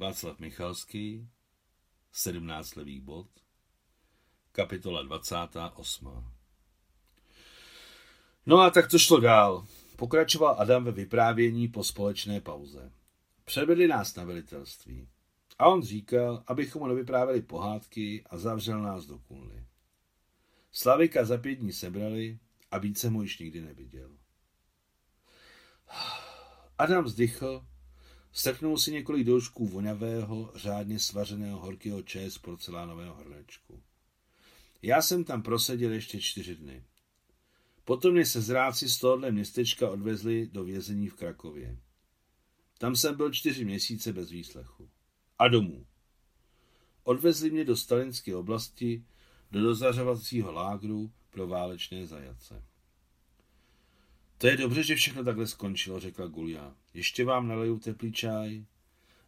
Václav Michalský, 17 levý bod, kapitola 28. No a tak to šlo dál. Pokračoval Adam ve vyprávění po společné pauze. Převedli nás na velitelství. A on říkal, abychom mu nevyprávěli pohádky a zavřel nás do kůly. Slavika za pět dní sebrali a více mu již nikdy neviděl. Adam vzdychl, strknul si několik doušků vonavého, řádně svařeného horkého čaje z porcelánového hrnečku. Já jsem tam proseděl ještě čtyři dny. Potom mě se zráci z tohohle městečka odvezli do vězení v Krakově. Tam jsem byl čtyři měsíce bez výslechu. A domů. Odvezli mě do stalinské oblasti, do dozařovacího lágru pro válečné zajace. To je dobře, že všechno takhle skončilo, řekla Gulia. Ještě vám naleju teplý čaj.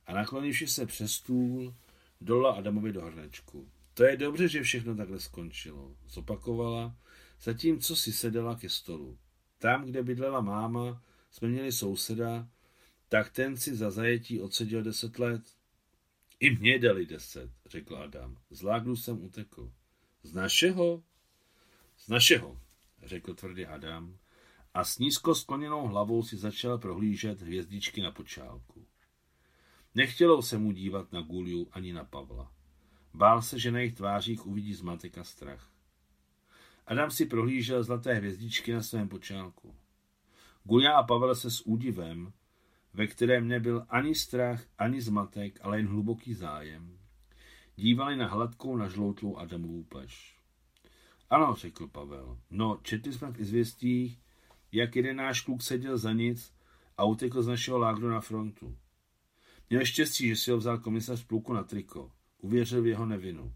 A naklonivši se přes stůl, dola Adamovi do hrnečku. To je dobře, že všechno takhle skončilo, zopakovala, zatímco si sedela ke stolu. Tam, kde bydlela máma, jsme měli souseda, tak ten si za zajetí odseděl deset let. I mě dali deset, řekl Adam. Z lágru jsem utekl. Z našeho? Z našeho, řekl tvrdý Adam a s nízko skloněnou hlavou si začal prohlížet hvězdičky na počálku. Nechtělo se mu dívat na Guliu ani na Pavla. Bál se, že na jejich tvářích uvidí zmatek a strach. Adam si prohlížel zlaté hvězdičky na svém počálku. Gulia a Pavel se s údivem, ve kterém nebyl ani strach, ani zmatek, ale jen hluboký zájem, dívali na hladkou nažloutlou Adamovou pleš. Ano, řekl Pavel. No, četli jsme v izvěstích, jak jeden náš kluk seděl za nic a utekl z našeho lágru na frontu. Měl štěstí, že si ho vzal komisař pluku na triko. Uvěřil v jeho nevinu.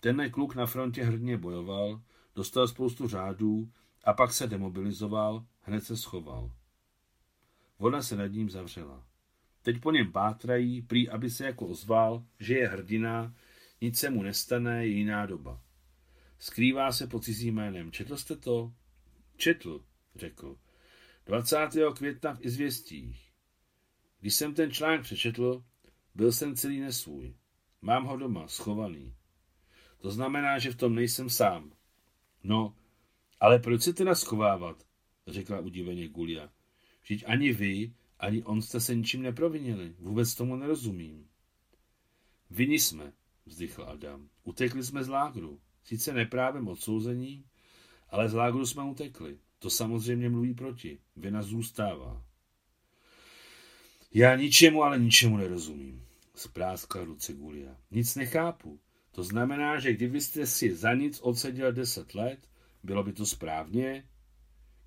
Tenhle kluk na frontě hrdně bojoval, dostal spoustu řádů a pak se demobilizoval, hned se schoval. Voda se nad ním zavřela. Teď po něm pátrají, prý aby se jako ozval, že je hrdina, nic se mu nestane, je jiná doba. Skrývá se pod cizím jménem. Četl jste to? Četl, řekl. 20. května v Izvěstích. Když jsem ten článek přečetl, byl jsem celý nesvůj. Mám ho doma, schovaný. To znamená, že v tom nejsem sám. No, ale proč se teda schovávat? řekla udiveně Gulia. Vždyť ani vy, ani on jste se ničím neprovinili. Vůbec tomu nerozumím. Vini jsme, vzdychl Adam. Utekli jsme z lágru. Sice neprávem odsouzení, ale z lágru jsme utekli. To samozřejmě mluví proti. Vina zůstává. Já ničemu, ale ničemu nerozumím. Spráskla ruce Gulia. Nic nechápu. To znamená, že kdybyste si za nic odseděl deset let, bylo by to správně?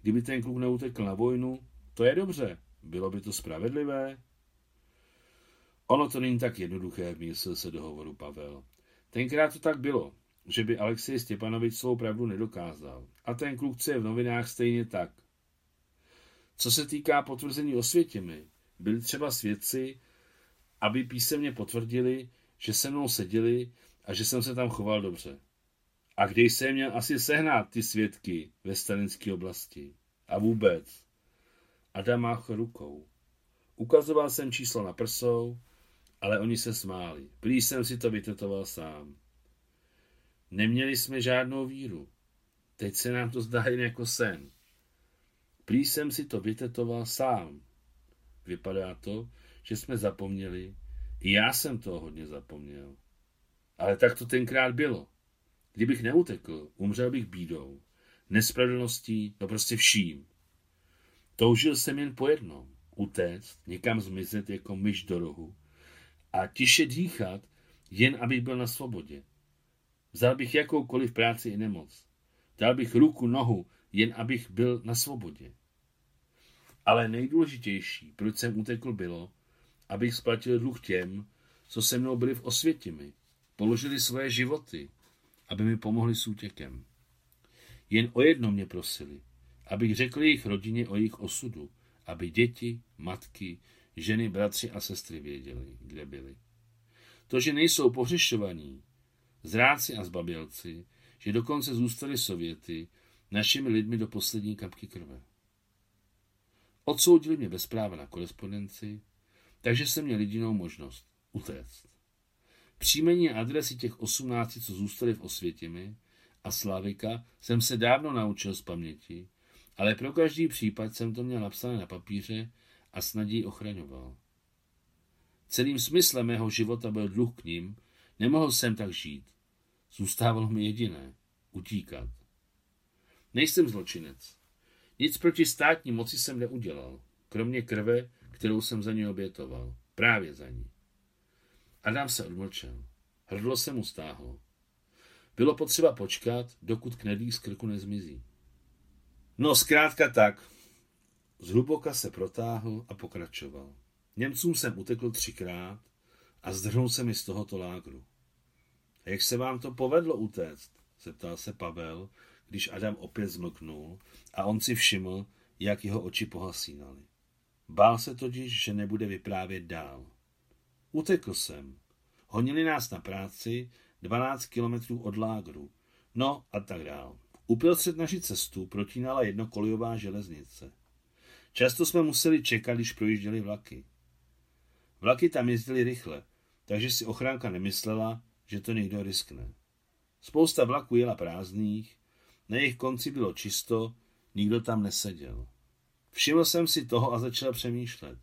Kdyby ten kluk neutekl na vojnu, to je dobře. Bylo by to spravedlivé? Ono to není tak jednoduché, myslel se do hovoru Pavel. Tenkrát to tak bylo že by Alexej Stěpanovič svou pravdu nedokázal. A ten kluk, co je v novinách, stejně tak. Co se týká potvrzení osvětěmi, byli třeba svědci, aby písemně potvrdili, že se mnou seděli a že jsem se tam choval dobře. A kde jsem měl asi sehnat ty svědky ve stalinské oblasti? A vůbec. Adam máchl rukou. Ukazoval jsem číslo na prsou, ale oni se smáli. Prý jsem si to vytetoval sám. Neměli jsme žádnou víru. Teď se nám to zdá jen jako sen. Prý jsem si to vytetoval sám. Vypadá to, že jsme zapomněli. I já jsem toho hodně zapomněl. Ale tak to tenkrát bylo. Kdybych neutekl, umřel bych bídou, nespravedlností, no prostě vším. Toužil jsem jen po jednom, utéct, někam zmizet jako myš do rohu a tiše dýchat, jen abych byl na svobodě. Vzal bych jakoukoliv práci i nemoc. Dal bych ruku, nohu, jen abych byl na svobodě. Ale nejdůležitější, proč jsem utekl, bylo, abych splatil dluh těm, co se mnou byli v osvětimi, položili svoje životy, aby mi pomohli s útěkem. Jen o jedno mě prosili, abych řekl jejich rodině o jejich osudu, aby děti, matky, ženy, bratři a sestry věděli, kde byli. To, že nejsou pohřešovaní, zráci a zbabělci, že dokonce zůstali Sověty našimi lidmi do poslední kapky krve. Odsoudili mě bez práva na korespondenci, takže jsem měl jedinou možnost utéct. Příjmení a adresy těch osmnácti, co zůstali v Osvětimi, a Slavika jsem se dávno naučil z paměti, ale pro každý případ jsem to měl napsané na papíře a snad ji ochraňoval. Celým smyslem mého života byl dluh k ním, nemohl jsem tak žít. Zůstávalo mi jediné – utíkat. Nejsem zločinec. Nic proti státní moci jsem neudělal, kromě krve, kterou jsem za ní obětoval. Právě za ní. Adam se odmlčel. Hrdlo se mu stáhlo. Bylo potřeba počkat, dokud knedlík z krku nezmizí. No, zkrátka tak. Zhluboka se protáhl a pokračoval. Němcům jsem utekl třikrát a zdrhnul se mi z tohoto lágru. Jak se vám to povedlo utéct? zeptal se Pavel, když Adam opět zmlknul a on si všiml, jak jeho oči pohasínaly. Bál se totiž, že nebude vyprávět dál. Utekl jsem. Honili nás na práci 12 kilometrů od lágru. No a tak dál. Uprostřed naší cestu protínala jednokolojová železnice. Často jsme museli čekat, když projížděly vlaky. Vlaky tam jezdily rychle, takže si ochránka nemyslela, že to někdo riskne. Spousta vlaků jela prázdných, na jejich konci bylo čisto, nikdo tam neseděl. Všiml jsem si toho a začal přemýšlet.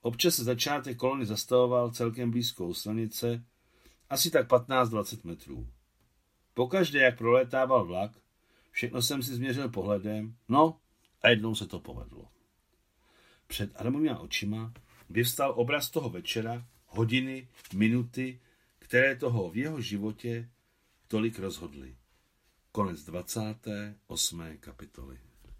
Občas se začátek kolony zastavoval celkem blízkou stanice, asi tak 15-20 metrů. Pokaždé, jak prolétával vlak, všechno jsem si změřil pohledem, no a jednou se to povedlo. Před Adamovými očima vyvstal obraz toho večera, hodiny, minuty, které toho v jeho životě tolik rozhodly. Konec 28. kapitoly.